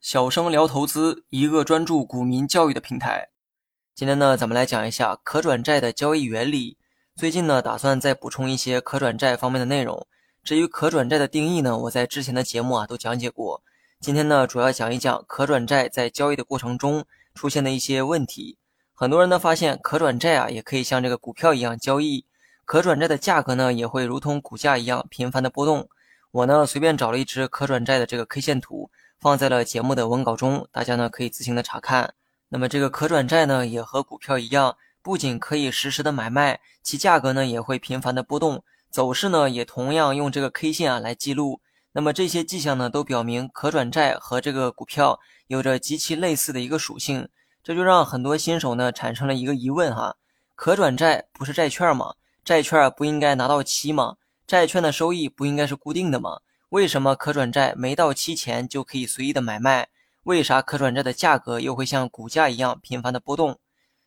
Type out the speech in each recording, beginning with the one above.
小生聊投资，一个专注股民教育的平台。今天呢，咱们来讲一下可转债的交易原理。最近呢，打算再补充一些可转债方面的内容。至于可转债的定义呢，我在之前的节目啊都讲解过。今天呢，主要讲一讲可转债在交易的过程中出现的一些问题。很多人呢发现可转债啊也可以像这个股票一样交易，可转债的价格呢也会如同股价一样频繁的波动。我呢随便找了一只可转债的这个 K 线图，放在了节目的文稿中，大家呢可以自行的查看。那么这个可转债呢也和股票一样，不仅可以实时的买卖，其价格呢也会频繁的波动，走势呢也同样用这个 K 线啊来记录。那么这些迹象呢，都表明可转债和这个股票有着极其类似的一个属性，这就让很多新手呢产生了一个疑问哈：可转债不是债券吗？债券不应该拿到期吗？债券的收益不应该是固定的吗？为什么可转债没到期前就可以随意的买卖？为啥可转债的价格又会像股价一样频繁的波动？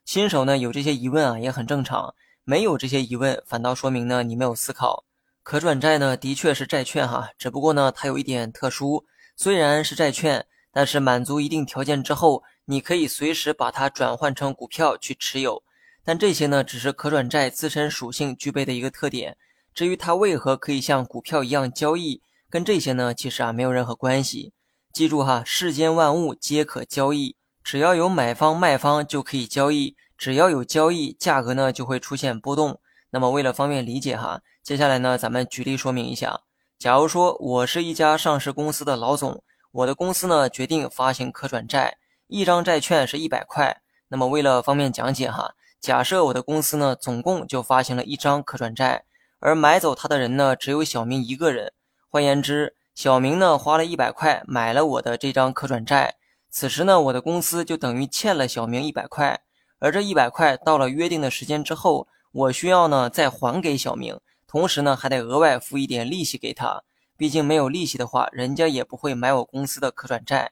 新手呢有这些疑问啊，也很正常。没有这些疑问，反倒说明呢你没有思考。可转债呢，的确是债券哈，只不过呢，它有一点特殊，虽然是债券，但是满足一定条件之后，你可以随时把它转换成股票去持有。但这些呢，只是可转债自身属性具备的一个特点。至于它为何可以像股票一样交易，跟这些呢，其实啊没有任何关系。记住哈，世间万物皆可交易，只要有买方卖方就可以交易，只要有交易，价格呢就会出现波动。那么为了方便理解哈。接下来呢，咱们举例说明一下。假如说我是一家上市公司的老总，我的公司呢决定发行可转债，一张债券是一百块。那么为了方便讲解哈，假设我的公司呢总共就发行了一张可转债，而买走他的人呢只有小明一个人。换言之，小明呢花了一百块买了我的这张可转债，此时呢我的公司就等于欠了小明一百块，而这一百块到了约定的时间之后，我需要呢再还给小明。同时呢，还得额外付一点利息给他，毕竟没有利息的话，人家也不会买我公司的可转债。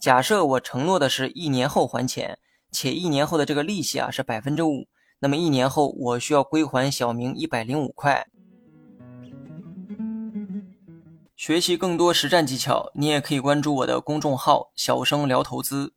假设我承诺的是一年后还钱，且一年后的这个利息啊是百分之五，那么一年后我需要归还小明一百零五块。学习更多实战技巧，你也可以关注我的公众号“小生聊投资”。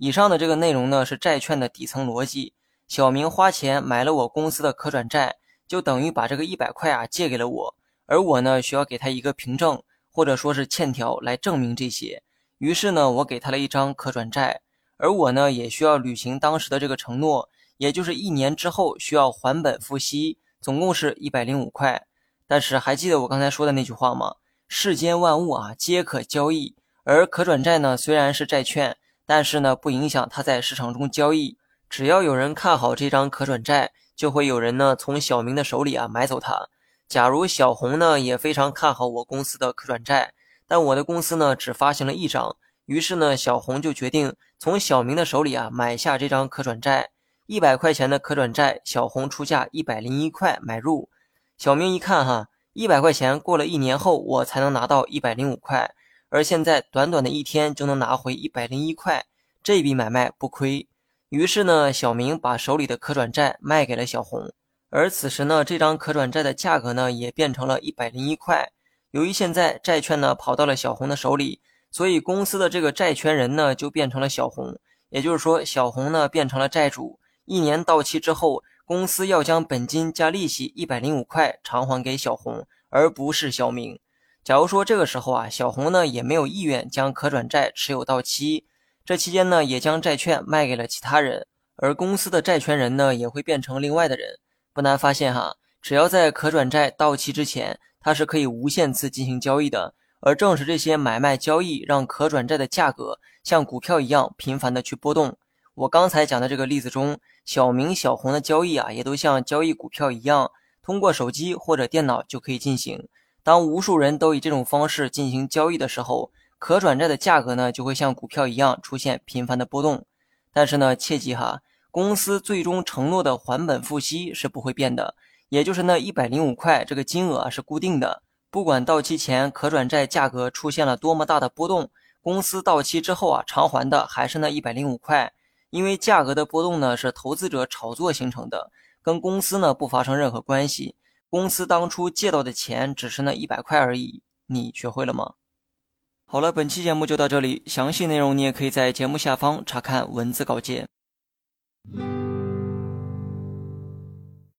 以上的这个内容呢，是债券的底层逻辑。小明花钱买了我公司的可转债。就等于把这个一百块啊借给了我，而我呢需要给他一个凭证或者说是欠条来证明这些。于是呢，我给他了一张可转债，而我呢也需要履行当时的这个承诺，也就是一年之后需要还本付息，总共是一百零五块。但是还记得我刚才说的那句话吗？世间万物啊皆可交易，而可转债呢虽然是债券，但是呢不影响它在市场中交易，只要有人看好这张可转债。就会有人呢从小明的手里啊买走它。假如小红呢也非常看好我公司的可转债，但我的公司呢只发行了一张，于是呢小红就决定从小明的手里啊买下这张可转债，一百块钱的可转债，小红出价一百零一块买入。小明一看哈，一百块钱过了一年后我才能拿到一百零五块，而现在短短的一天就能拿回一百零一块，这笔买卖不亏。于是呢，小明把手里的可转债卖给了小红，而此时呢，这张可转债的价格呢也变成了一百零一块。由于现在债券呢跑到了小红的手里，所以公司的这个债权人呢就变成了小红，也就是说，小红呢变成了债主。一年到期之后，公司要将本金加利息一百零五块偿还给小红，而不是小明。假如说这个时候啊，小红呢也没有意愿将可转债持有到期。这期间呢，也将债券卖给了其他人，而公司的债权人呢，也会变成另外的人。不难发现哈，只要在可转债到期之前，它是可以无限次进行交易的。而正是这些买卖交易，让可转债的价格像股票一样频繁的去波动。我刚才讲的这个例子中，小明、小红的交易啊，也都像交易股票一样，通过手机或者电脑就可以进行。当无数人都以这种方式进行交易的时候，可转债的价格呢，就会像股票一样出现频繁的波动，但是呢，切记哈，公司最终承诺的还本付息是不会变的，也就是那一百零五块这个金额啊是固定的，不管到期前可转债价格出现了多么大的波动，公司到期之后啊偿还的还是那一百零五块，因为价格的波动呢是投资者炒作形成的，跟公司呢不发生任何关系，公司当初借到的钱只是那一百块而已。你学会了吗？好了，本期节目就到这里，详细内容你也可以在节目下方查看文字稿件。